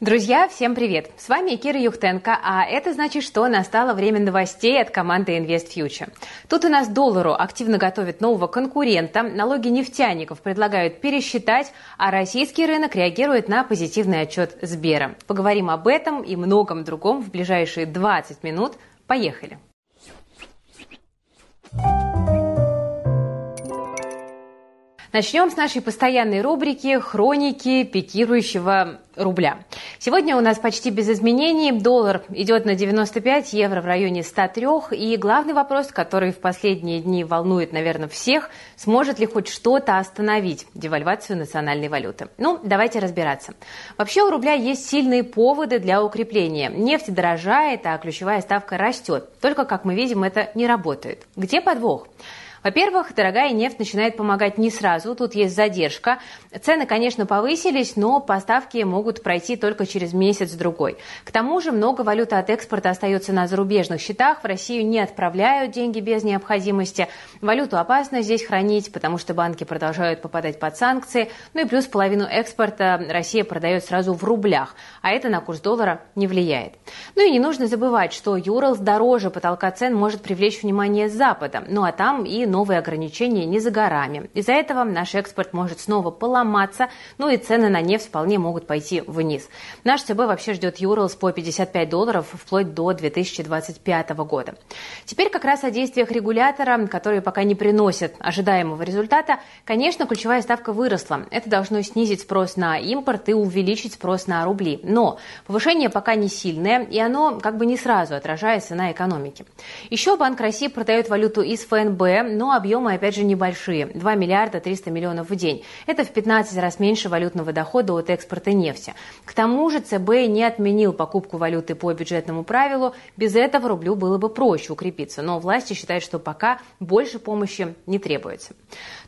Друзья, всем привет! С вами Кира Юхтенко, а это значит, что настало время новостей от команды Invest Future. Тут у нас доллару активно готовят нового конкурента, налоги нефтяников предлагают пересчитать, а российский рынок реагирует на позитивный отчет Сбера. Поговорим об этом и многом другом в ближайшие 20 минут. Поехали! Начнем с нашей постоянной рубрики «Хроники пикирующего рубля». Сегодня у нас почти без изменений. Доллар идет на 95, евро в районе 103. И главный вопрос, который в последние дни волнует, наверное, всех, сможет ли хоть что-то остановить девальвацию национальной валюты. Ну, давайте разбираться. Вообще у рубля есть сильные поводы для укрепления. Нефть дорожает, а ключевая ставка растет. Только, как мы видим, это не работает. Где подвох? Во-первых, дорогая нефть начинает помогать не сразу, тут есть задержка. Цены, конечно, повысились, но поставки могут пройти только через месяц-другой. К тому же много валюты от экспорта остается на зарубежных счетах, в Россию не отправляют деньги без необходимости. Валюту опасно здесь хранить, потому что банки продолжают попадать под санкции. Ну и плюс половину экспорта Россия продает сразу в рублях, а это на курс доллара не влияет. Ну и не нужно забывать, что Юрлс дороже потолка цен может привлечь внимание Запада. Ну а там и новые ограничения не за горами. Из-за этого наш экспорт может снова поломаться, ну и цены на нефть вполне могут пойти вниз. Наш ЦБ вообще ждет Юрлс по 55 долларов вплоть до 2025 года. Теперь как раз о действиях регулятора, которые пока не приносят ожидаемого результата, конечно, ключевая ставка выросла. Это должно снизить спрос на импорт и увеличить спрос на рубли. Но повышение пока не сильное, и оно как бы не сразу отражается на экономике. Еще Банк России продает валюту из ФНБ, но объемы, опять же, небольшие – 2 миллиарда 300 миллионов в день. Это в 15 раз меньше валютного дохода от экспорта нефти. К тому же ЦБ не отменил покупку валюты по бюджетному правилу. Без этого рублю было бы проще укрепиться, но власти считают, что пока больше помощи не требуется.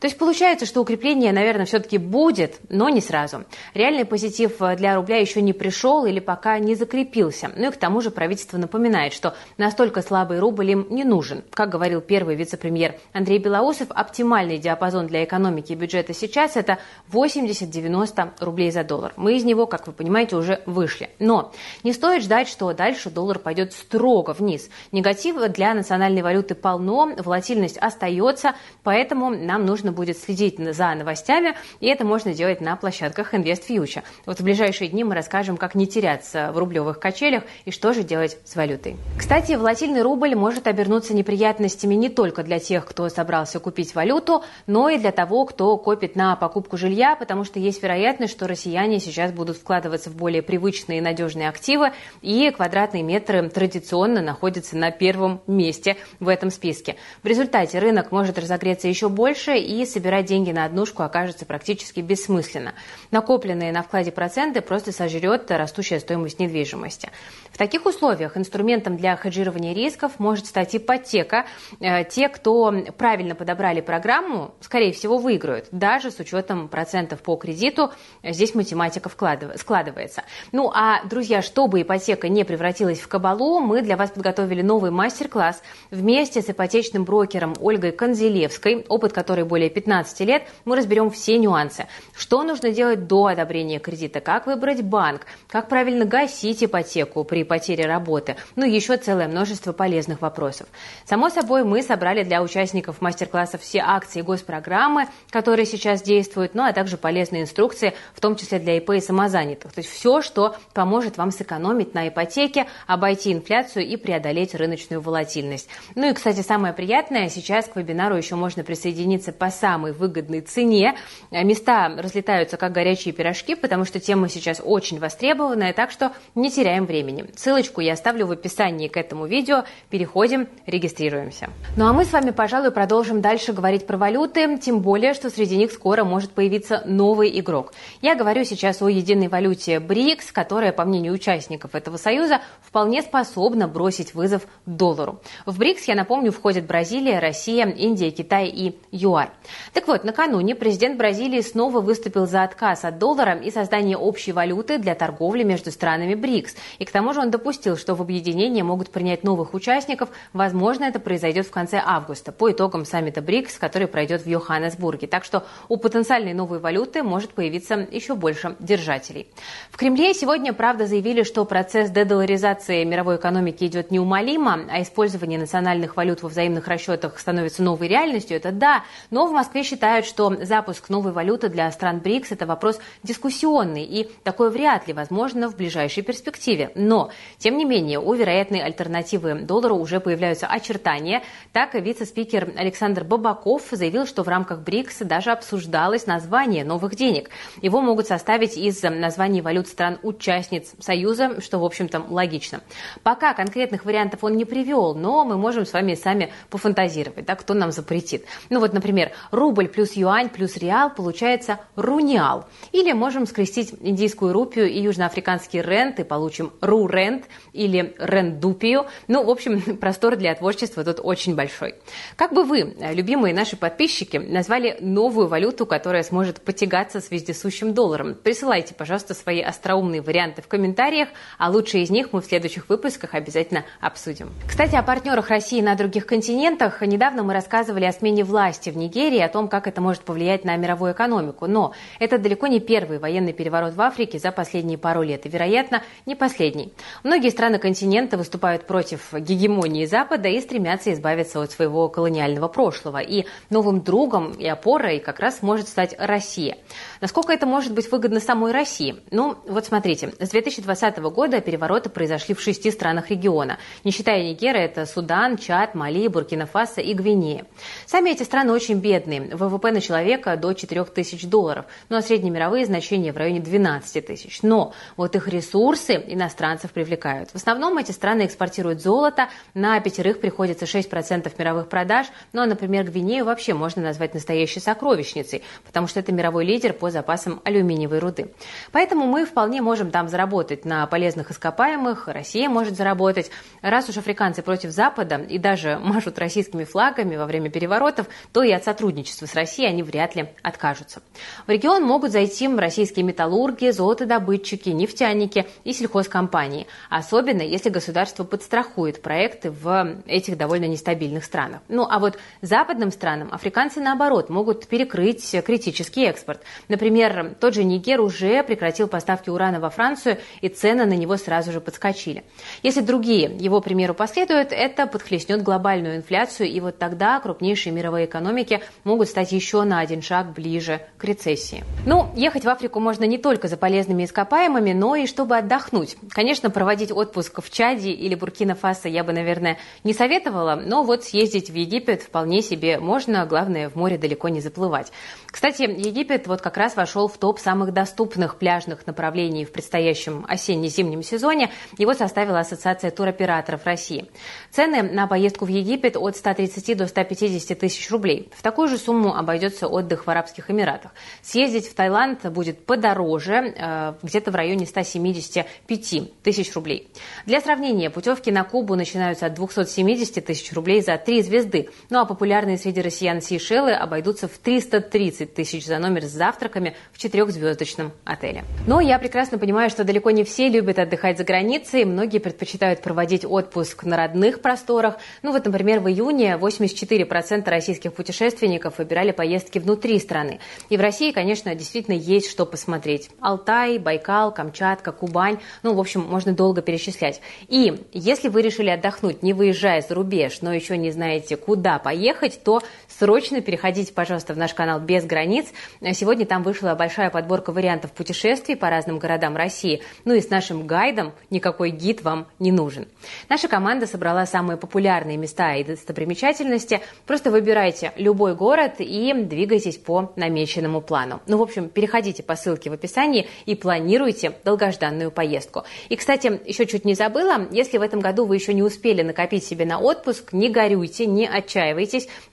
То есть получается, что укрепление, наверное, все-таки будет, но не сразу. Реальный позитив для рубля еще не пришел или пока не закрепился. Ну и к тому же правительство напоминает, что настолько слабый рубль им не нужен. Как говорил первый вице-премьер Белоусов, оптимальный диапазон для экономики и бюджета сейчас это 80-90 рублей за доллар. Мы из него, как вы понимаете, уже вышли. Но не стоит ждать, что дальше доллар пойдет строго вниз. Негатива для национальной валюты полно, волатильность остается, поэтому нам нужно будет следить за новостями, и это можно делать на площадках Invest Future. Вот в ближайшие дни мы расскажем, как не теряться в рублевых качелях и что же делать с валютой. Кстати, волатильный рубль может обернуться неприятностями не только для тех, кто собрался купить валюту, но и для того, кто копит на покупку жилья, потому что есть вероятность, что россияне сейчас будут вкладываться в более привычные и надежные активы, и квадратные метры традиционно находятся на первом месте в этом списке. В результате рынок может разогреться еще больше, и собирать деньги на однушку окажется практически бессмысленно. Накопленные на вкладе проценты просто сожрет растущая стоимость недвижимости. В таких условиях инструментом для хеджирования рисков может стать ипотека. Э, те, кто правильно подобрали программу, скорее всего, выиграют, даже с учетом процентов по кредиту. Здесь математика складывается. Ну а, друзья, чтобы ипотека не превратилась в кабалу, мы для вас подготовили новый мастер-класс вместе с ипотечным брокером Ольгой Конзелевской, опыт которой более 15 лет, мы разберем все нюансы. Что нужно делать до одобрения кредита, как выбрать банк, как правильно гасить ипотеку при потере работы, ну и еще целое множество полезных вопросов. Само собой, мы собрали для участников мастер-классов все акции госпрограммы, которые сейчас действуют, ну а также полезные инструкции, в том числе для ИП и самозанятых. То есть все, что поможет вам сэкономить на ипотеке, обойти инфляцию и преодолеть рыночную волатильность. Ну и, кстати, самое приятное, сейчас к вебинару еще можно присоединиться по самой выгодной цене. Места разлетаются как горячие пирожки, потому что тема сейчас очень востребованная, так что не теряем времени. Ссылочку я оставлю в описании к этому видео. Переходим, регистрируемся. Ну а мы с вами, пожалуй, продолжим дальше говорить про валюты, тем более, что среди них скоро может появиться новый игрок. Я говорю сейчас о единой валюте БРИКС, которая, по мнению участников этого союза, вполне способна бросить вызов доллару. В БРИКС, я напомню, входят Бразилия, Россия, Индия, Китай и ЮАР. Так вот, накануне президент Бразилии снова выступил за отказ от доллара и создание общей валюты для торговли между странами БРИКС. И к тому же он допустил, что в объединение могут принять новых участников. Возможно, это произойдет в конце августа по итогам итогам саммита БРИКС, который пройдет в Йоханнесбурге. Так что у потенциальной новой валюты может появиться еще больше держателей. В Кремле сегодня, правда, заявили, что процесс дедоларизации мировой экономики идет неумолимо, а использование национальных валют во взаимных расчетах становится новой реальностью. Это да, но в Москве считают, что запуск новой валюты для стран БРИКС – это вопрос дискуссионный, и такое вряд ли возможно в ближайшей перспективе. Но, тем не менее, у вероятной альтернативы доллару уже появляются очертания. Так, вице-спикер Александр Бабаков заявил, что в рамках БРИКС даже обсуждалось название новых денег. Его могут составить из названий валют стран-участниц Союза, что, в общем-то, логично. Пока конкретных вариантов он не привел, но мы можем с вами сами пофантазировать, да, кто нам запретит. Ну вот, например, рубль плюс юань плюс реал получается руниал. Или можем скрестить индийскую рупию и южноафриканский рент и получим ру-рент или рендупию. Ну, в общем, простор для творчества тут очень большой. Как бы вы, любимые наши подписчики, назвали новую валюту, которая сможет потягаться с вездесущим долларом? Присылайте, пожалуйста, свои остроумные варианты в комментариях, а лучшие из них мы в следующих выпусках обязательно обсудим. Кстати, о партнерах России на других континентах. Недавно мы рассказывали о смене власти в Нигерии, о том, как это может повлиять на мировую экономику. Но это далеко не первый военный переворот в Африке за последние пару лет, и, вероятно, не последний. Многие страны континента выступают против гегемонии Запада и стремятся избавиться от своего колониального прошлого. И новым другом и опорой как раз может стать Россия. Насколько это может быть выгодно самой России? Ну, вот смотрите, с 2020 года перевороты произошли в шести странах региона. Не считая Нигера, это Судан, Чад, Мали, Буркина-Фасо и Гвинея. Сами эти страны очень бедные. ВВП на человека до 4 тысяч долларов, ну а среднемировые значения в районе 12 тысяч. Но вот их ресурсы иностранцев привлекают. В основном эти страны экспортируют золото, на пятерых приходится 6% мировых продаж, ну а, например, Гвинею вообще можно назвать настоящей сокровищницей, потому что это мировой лидер по запасам алюминиевой руды. Поэтому мы вполне можем там заработать на полезных ископаемых, Россия может заработать. Раз уж африканцы против Запада и даже машут российскими флагами во время переворотов, то и от сотрудничества с Россией они вряд ли откажутся. В регион могут зайти российские металлурги, золотодобытчики, нефтяники и сельхозкомпании, особенно если государство подстрахует проекты в этих довольно нестабильных странах. Ну а вот западным странам африканцы, наоборот, могут перекрыть критический экспорт. Например, тот же Нигер уже прекратил поставки урана во Францию, и цены на него сразу же подскочили. Если другие его примеру последуют, это подхлестнет глобальную инфляцию, и вот тогда крупнейшие мировые экономики могут стать еще на один шаг ближе к рецессии. Ну, ехать в Африку можно не только за полезными ископаемыми, но и чтобы отдохнуть. Конечно, проводить отпуск в Чаде или Буркина-Фасо я бы, наверное, не советовала, но вот съездить в Египет вполне себе можно, главное, в море далеко не заплывать. Кстати, Египет вот как раз раз вошел в топ самых доступных пляжных направлений в предстоящем осенне-зимнем сезоне. Его составила Ассоциация туроператоров России. Цены на поездку в Египет от 130 до 150 тысяч рублей. В такую же сумму обойдется отдых в Арабских Эмиратах. Съездить в Таиланд будет подороже, э, где-то в районе 175 тысяч рублей. Для сравнения, путевки на Кубу начинаются от 270 тысяч рублей за три звезды. Ну а популярные среди россиян Сейшелы обойдутся в 330 тысяч за номер с завтраками в четырехзвездочном отеле. Но я прекрасно понимаю, что далеко не все любят отдыхать за границей. Многие предпочитают проводить отпуск на родных просторах. Ну вот, например, в июне 84% российских путешественников выбирали поездки внутри страны. И в России, конечно, действительно есть что посмотреть. Алтай, Байкал, Камчатка, Кубань. Ну, в общем, можно долго перечислять. И если вы решили отдохнуть, не выезжая за рубеж, но еще не знаете, куда поехать, то срочно переходите, пожалуйста, в наш канал «Без границ». Сегодня там вы вышла большая подборка вариантов путешествий по разным городам России. Ну и с нашим гайдом никакой гид вам не нужен. Наша команда собрала самые популярные места и достопримечательности. Просто выбирайте любой город и двигайтесь по намеченному плану. Ну, в общем, переходите по ссылке в описании и планируйте долгожданную поездку. И, кстати, еще чуть не забыла, если в этом году вы еще не успели накопить себе на отпуск, не горюйте, не отчаивайтесь,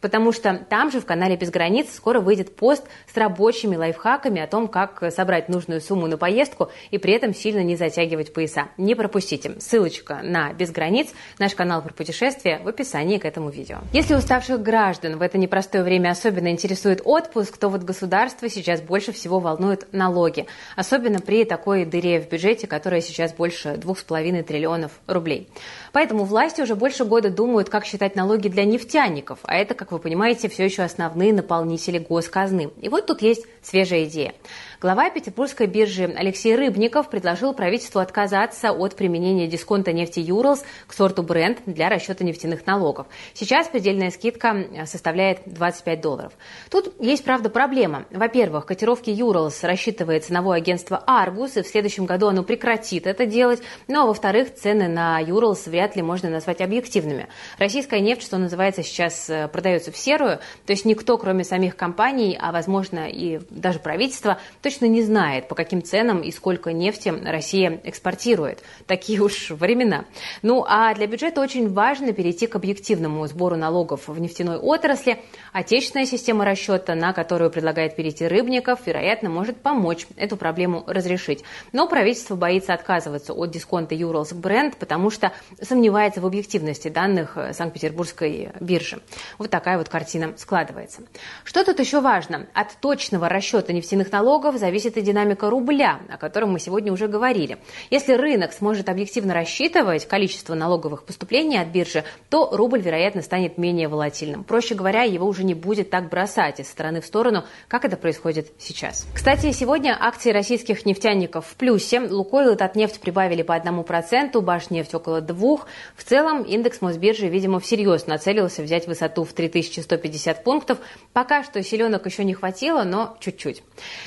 потому что там же в канале «Без границ» скоро выйдет пост с рабочими лайфхаками о том, как собрать нужную сумму на поездку и при этом сильно не затягивать пояса. Не пропустите. Ссылочка на «Без границ», наш канал про путешествия в описании к этому видео. Если уставших граждан в это непростое время особенно интересует отпуск, то вот государство сейчас больше всего волнует налоги. Особенно при такой дыре в бюджете, которая сейчас больше 2,5 триллионов рублей. Поэтому власти уже больше года думают, как считать налоги для нефтяников, нефтяников, а это, как вы понимаете, все еще основные наполнители госказны. И вот тут есть свежая идея. Глава Петербургской биржи Алексей Рыбников предложил правительству отказаться от применения дисконта нефти Юрлс к сорту бренд для расчета нефтяных налогов. Сейчас предельная скидка составляет 25 долларов. Тут есть, правда, проблема. Во-первых, котировки Юрлс рассчитывает ценовое агентство Аргус, и в следующем году оно прекратит это делать. Ну а во-вторых, цены на Юрлс вряд ли можно назвать объективными. Российская нефть, что называется, сейчас э, продается в серую, то есть никто, кроме самих компаний, а возможно и даже правительства, точно не знает, по каким ценам и сколько нефти Россия экспортирует. Такие уж времена. Ну а для бюджета очень важно перейти к объективному сбору налогов в нефтяной отрасли. Отечественная система расчета, на которую предлагает перейти Рыбников, вероятно, может помочь эту проблему разрешить. Но правительство боится отказываться от дисконта Юрлс Бренд, потому что сомневается в объективности данных Санкт-Петербургской биржи. Вот такая вот картина складывается. Что тут еще важно? От точного расчета нефтяных налогов зависит и динамика рубля, о котором мы сегодня уже говорили. Если рынок сможет объективно рассчитывать количество налоговых поступлений от биржи, то рубль, вероятно, станет менее волатильным. Проще говоря, его уже не будет так бросать из стороны в сторону, как это происходит сейчас. Кстати, сегодня акции российских нефтяников в плюсе. Лукойл и Татнефть прибавили по одному проценту, Башнефть около двух. В целом, индекс Мосбиржи, видимо, всерьез нацелился взять высоту в 3150 пунктов. Пока что силенок еще не хватило, но чуть-чуть.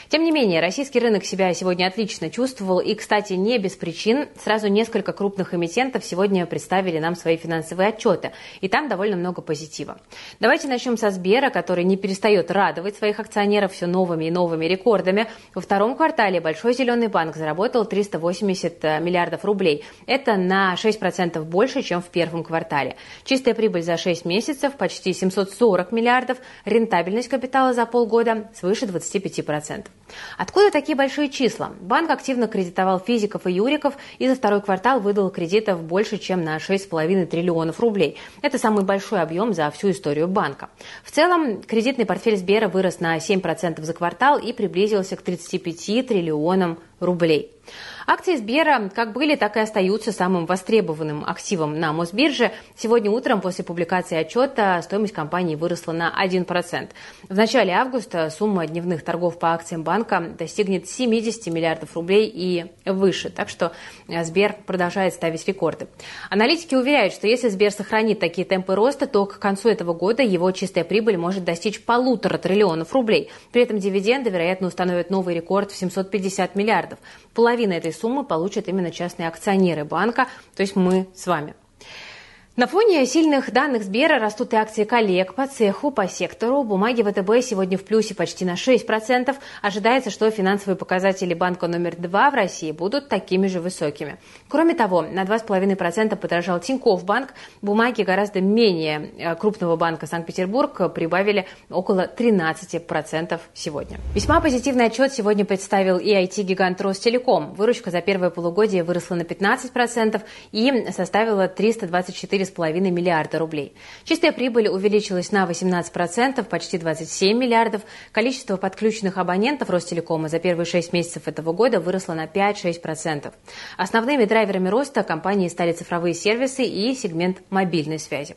Тем не менее, российский рынок себя сегодня отлично чувствовал. И, кстати, не без причин. Сразу несколько крупных эмитентов сегодня представили нам свои финансовые отчеты. И там довольно много позитива. Давайте начнем со Сбера, который не перестает радовать своих акционеров все новыми и новыми рекордами. Во втором квартале Большой Зеленый банк заработал 380 э, миллиардов рублей. Это на 6% больше, чем в первом квартале. Чистая прибыль за 6 месяцев почти 740 миллиардов. Рентабельность капитала за полгода свыше 25%. Откуда такие большие числа? Банк активно кредитовал физиков и юриков и за второй квартал выдал кредитов больше, чем на 6,5 триллионов рублей. Это самый большой объем за всю историю банка. В целом, кредитный портфель Сбера вырос на 7% за квартал и приблизился к 35 триллионам рублей. Акции Сбера как были, так и остаются самым востребованным активом на Мосбирже. Сегодня утром после публикации отчета стоимость компании выросла на 1%. В начале августа сумма дневных торгов по акциям банка достигнет 70 миллиардов рублей и выше. Так что э, Сбер продолжает ставить рекорды. Аналитики уверяют, что если Сбер сохранит такие темпы роста, то к концу этого года его чистая прибыль может достичь полутора триллионов рублей. При этом дивиденды, вероятно, установят новый рекорд в 750 миллиардов. Половина этой суммы получат именно частные акционеры банка, то есть мы с вами. На фоне сильных данных Сбера растут и акции коллег по цеху, по сектору. Бумаги ВТБ сегодня в плюсе почти на 6%. Ожидается, что финансовые показатели банка номер два в России будут такими же высокими. Кроме того, на 2,5% подорожал Тинькофф банк. Бумаги гораздо менее э, крупного банка Санкт-Петербург прибавили около 13% сегодня. Весьма позитивный отчет сегодня представил и IT-гигант Ростелеком. Выручка за первое полугодие выросла на 15% и составила 324 4,5 миллиарда рублей. Чистая прибыль увеличилась на 18%, почти 27 миллиардов. Количество подключенных абонентов Ростелекома за первые 6 месяцев этого года выросло на 5-6%. Основными драйверами роста компании стали цифровые сервисы и сегмент мобильной связи.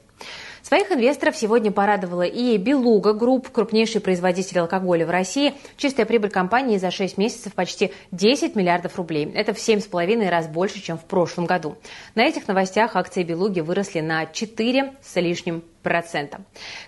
Своих инвесторов сегодня порадовала и Beluga Group, крупнейший производитель алкоголя в России. Чистая прибыль компании за 6 месяцев почти 10 миллиардов рублей. Это в 7,5 раз больше, чем в прошлом году. На этих новостях акции Белуги выросли на 4 с лишним.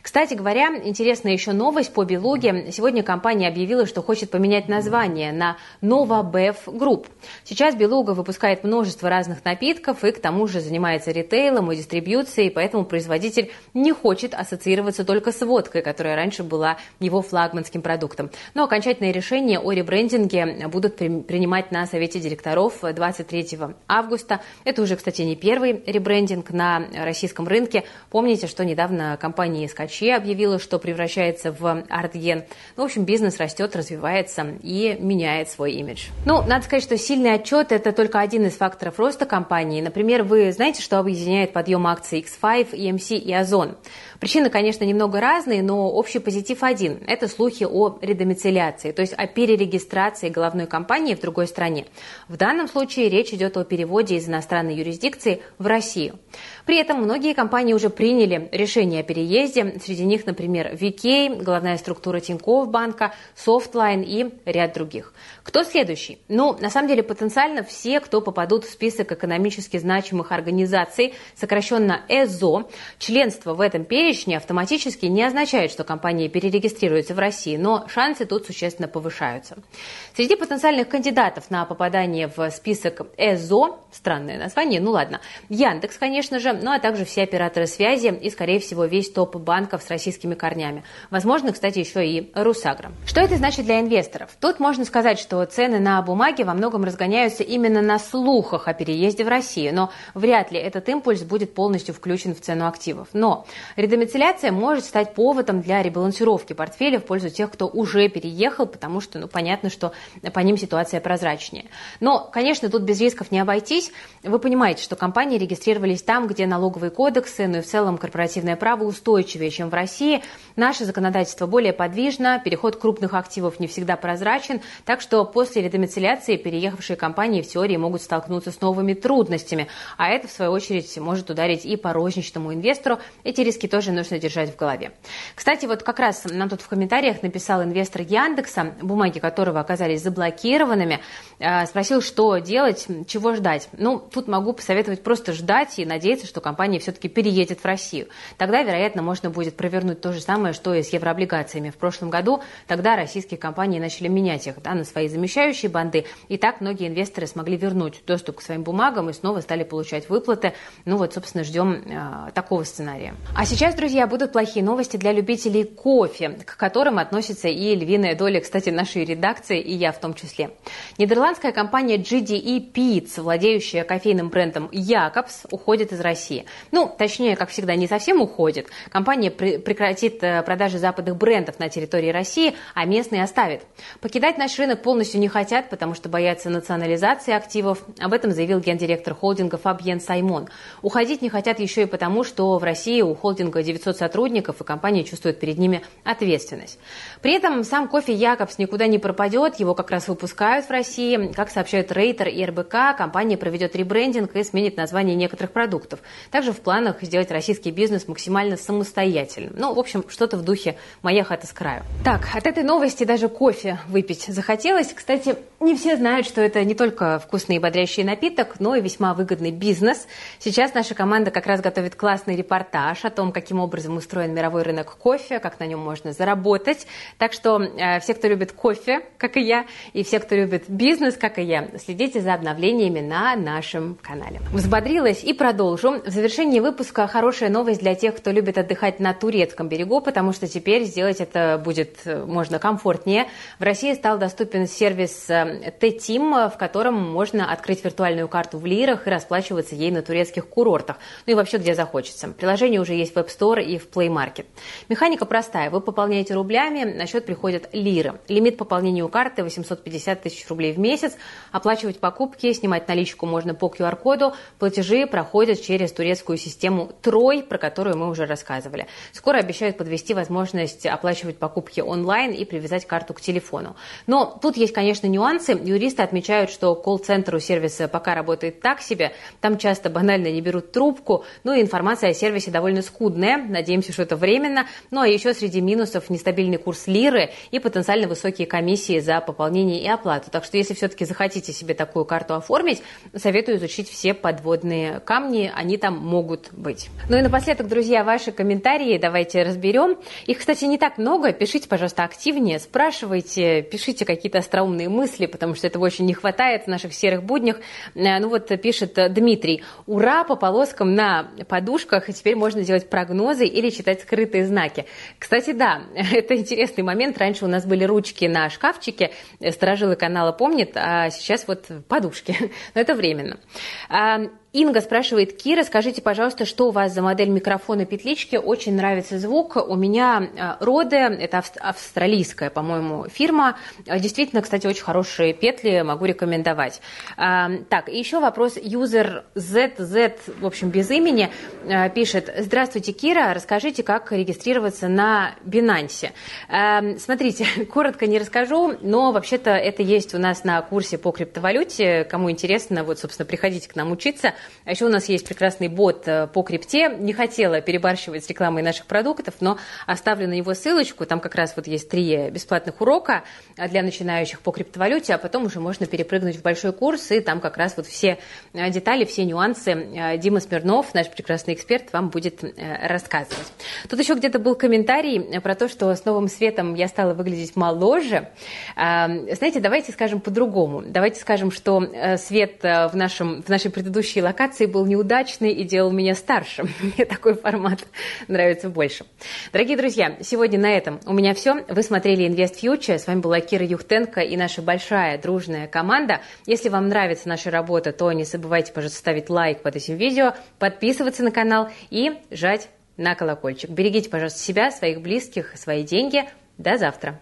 Кстати говоря, интересная еще новость по Белуге. Сегодня компания объявила, что хочет поменять название на Nova Group. Сейчас Белуга выпускает множество разных напитков и к тому же занимается ритейлом и дистрибьюцией, поэтому производитель не хочет ассоциироваться только с водкой, которая раньше была его флагманским продуктом. Но окончательное решение о ребрендинге будут при принимать на Совете директоров 23 августа. Это уже, кстати, не первый ребрендинг на российском рынке. Помните, что недавно Недавно компания Скачи объявила, что превращается в Артген. Ну, в общем, бизнес растет, развивается и меняет свой имидж. Ну, надо сказать, что сильный отчет – это только один из факторов роста компании. Например, вы знаете, что объединяет подъем акций X5, EMC и Озон? Причины, конечно, немного разные, но общий позитив один – это слухи о редомицеляции, то есть о перерегистрации головной компании в другой стране. В данном случае речь идет о переводе из иностранной юрисдикции в Россию. При этом многие компании уже приняли решение решения о переезде. Среди них, например, VK, главная структура Тинькофф банка, Softline и ряд других. Кто следующий? Ну, на самом деле, потенциально все, кто попадут в список экономически значимых организаций, сокращенно ЭЗО, членство в этом перечне автоматически не означает, что компании перерегистрируются в России, но шансы тут существенно повышаются. Среди потенциальных кандидатов на попадание в список ЭЗО, странное название, ну ладно, Яндекс, конечно же, ну а также все операторы связи и, скорее всего, весь топ банков с российскими корнями. Возможно, кстати, еще и Русагра. Что это значит для инвесторов? Тут можно сказать, что цены на бумаги во многом разгоняются именно на слухах о переезде в Россию, но вряд ли этот импульс будет полностью включен в цену активов. Но редомицеляция может стать поводом для ребалансировки портфеля в пользу тех, кто уже переехал, потому что, ну, понятно, что по ним ситуация прозрачнее. Но, конечно, тут без рисков не обойтись. Вы понимаете, что компании регистрировались там, где налоговые кодексы, ну и в целом корпоративное право устойчивее, чем в России. Наше законодательство более подвижно, переход крупных активов не всегда прозрачен, так что после редомицеляции переехавшие компании в теории могут столкнуться с новыми трудностями, а это, в свою очередь, может ударить и по розничному инвестору. Эти риски тоже нужно держать в голове. Кстати, вот как раз нам тут в комментариях написал инвестор Яндекса, бумаги которого оказались заблокированными, э, спросил, что делать, чего ждать. Ну, тут могу посоветовать просто ждать и надеяться, что компания все-таки переедет в Россию. Тогда, вероятно, можно будет провернуть то же самое, что и с еврооблигациями в прошлом году. Тогда российские компании начали менять их да, на свои замещающие банды. И так многие инвесторы смогли вернуть доступ к своим бумагам и снова стали получать выплаты. Ну вот, собственно, ждем э, такого сценария. А сейчас, друзья, будут плохие новости для любителей кофе, к которым относится и львиная доля, кстати, нашей редакции, и я в том числе. Нидерландская компания GDE Peats, владеющая кофейным брендом Якобс, уходит из России. Ну, точнее, как всегда, не совсем уходит. Компания прекратит э, продажи западных брендов на территории России, а местные оставит. Покидать наш рынок полностью не хотят, потому что боятся национализации активов. Об этом заявил гендиректор холдинга Фабьен Саймон. Уходить не хотят еще и потому, что в России у холдинга 900 сотрудников, и компания чувствует перед ними ответственность. При этом сам кофе Якобс никуда не пропадет, его как раз выпускают в России. Как сообщают Рейтер и РБК, компания проведет ребрендинг и сменит название некоторых продуктов. Также в планах сделать российский бизнес максимально самостоятельным. Ну, в общем, что-то в духе «моя хата с краю». Так, от этой новости даже кофе выпить захотелось. Кстати, не все знают, что это не только вкусный и бодрящий напиток, но и весьма выгодный бизнес. Сейчас наша команда как раз готовит классный репортаж о том, каким образом устроен мировой рынок кофе, как на нем можно заработать. Так что э, все, кто любит кофе, как и я, и все, кто любит бизнес, как и я, следите за обновлениями на нашем канале. Взбодрилась и продолжу. В завершении выпуска хорошая новость для тех, кто любит отдыхать на турецком берегу, потому что теперь сделать это будет э, можно комфортнее. В России стал доступен сервис э, T-Team, в котором можно открыть виртуальную карту в лирах и расплачиваться ей на турецких курортах. Ну и вообще, где захочется. Приложение уже есть в App Store и в Play Market. Механика простая. Вы пополняете рублями, на счет приходят лиры. Лимит пополнения у карты 850 тысяч рублей в месяц. Оплачивать покупки, снимать наличку можно по QR-коду. Платежи проходят через турецкую систему Трой, про которую мы уже рассказывали. Скоро обещают подвести возможность оплачивать покупки онлайн и привязать карту к телефону. Но тут есть, конечно, нюансы. Юристы отмечают, что колл-центр у сервиса пока работает так себе. Там часто банально не берут трубку. Ну и информация о сервисе довольно скудная. Надеемся, что это временно. Ну а еще среди минусов нестабильный курс лиры и потенциально высокие комиссии за пополнение и оплату. Так что если все-таки захотите себе такую карту оформить, советую изучить все подводные камни. Они там могут быть. Ну и напоследок, друзья, ваши комментарии давайте разберем. Их, кстати, не так много. Пишите, пожалуйста, активнее, спрашивайте, пишите какие-то остроумные мысли, потому что этого очень не хватает в наших серых буднях. Э, ну вот пишет Дмитрий. Ура по полоскам на подушках, и теперь можно делать прогнозы или читать скрытые знаки. Кстати, да, это интересный момент. Раньше у нас были ручки на шкафчике, сторожилы канала помнят, а сейчас вот подушки. Но это временно. Инга спрашивает, Кира, скажите, пожалуйста, что у вас за модель микрофона петлички? Очень нравится звук. У меня Роде, это австралийская, по-моему, фирма. Действительно, кстати, очень хорошие петли, могу рекомендовать. Так, и еще вопрос. Юзер ZZ, в общем, без имени, пишет, здравствуйте, Кира, расскажите, как регистрироваться на Binance. Смотрите, коротко не расскажу, но вообще-то это есть у нас на курсе по криптовалюте. Кому интересно, вот, собственно, приходите к нам учиться – А еще у нас есть прекрасный бот э, по крипте. Не хотела перебарщивать с рекламой наших продуктов, но оставлю на него ссылочку. Там как раз вот есть три бесплатных урока для начинающих по криптовалюте, а потом уже можно перепрыгнуть в большой курс, и там как раз вот все детали, все нюансы Дима Смирнов, наш прекрасный эксперт, вам будет рассказывать. Тут еще где-то был комментарий про то, что с новым светом я стала выглядеть моложе. Знаете, давайте скажем по-другому. Давайте скажем, что э, свет э, в, нашем, в нашей предыдущей локации был неудачный и делал меня старше. Мне такой формат нравится больше. Дорогие друзья, сегодня на этом у меня все. Вы смотрели Invest Future. С вами была Кира Юхтенко и наша большая дружная команда. Если вам нравится наша работа, то не забывайте, пожалуйста, ставить лайк под этим видео, подписываться на канал и жать на колокольчик. Берегите, пожалуйста, себя, своих близких, свои деньги. До завтра.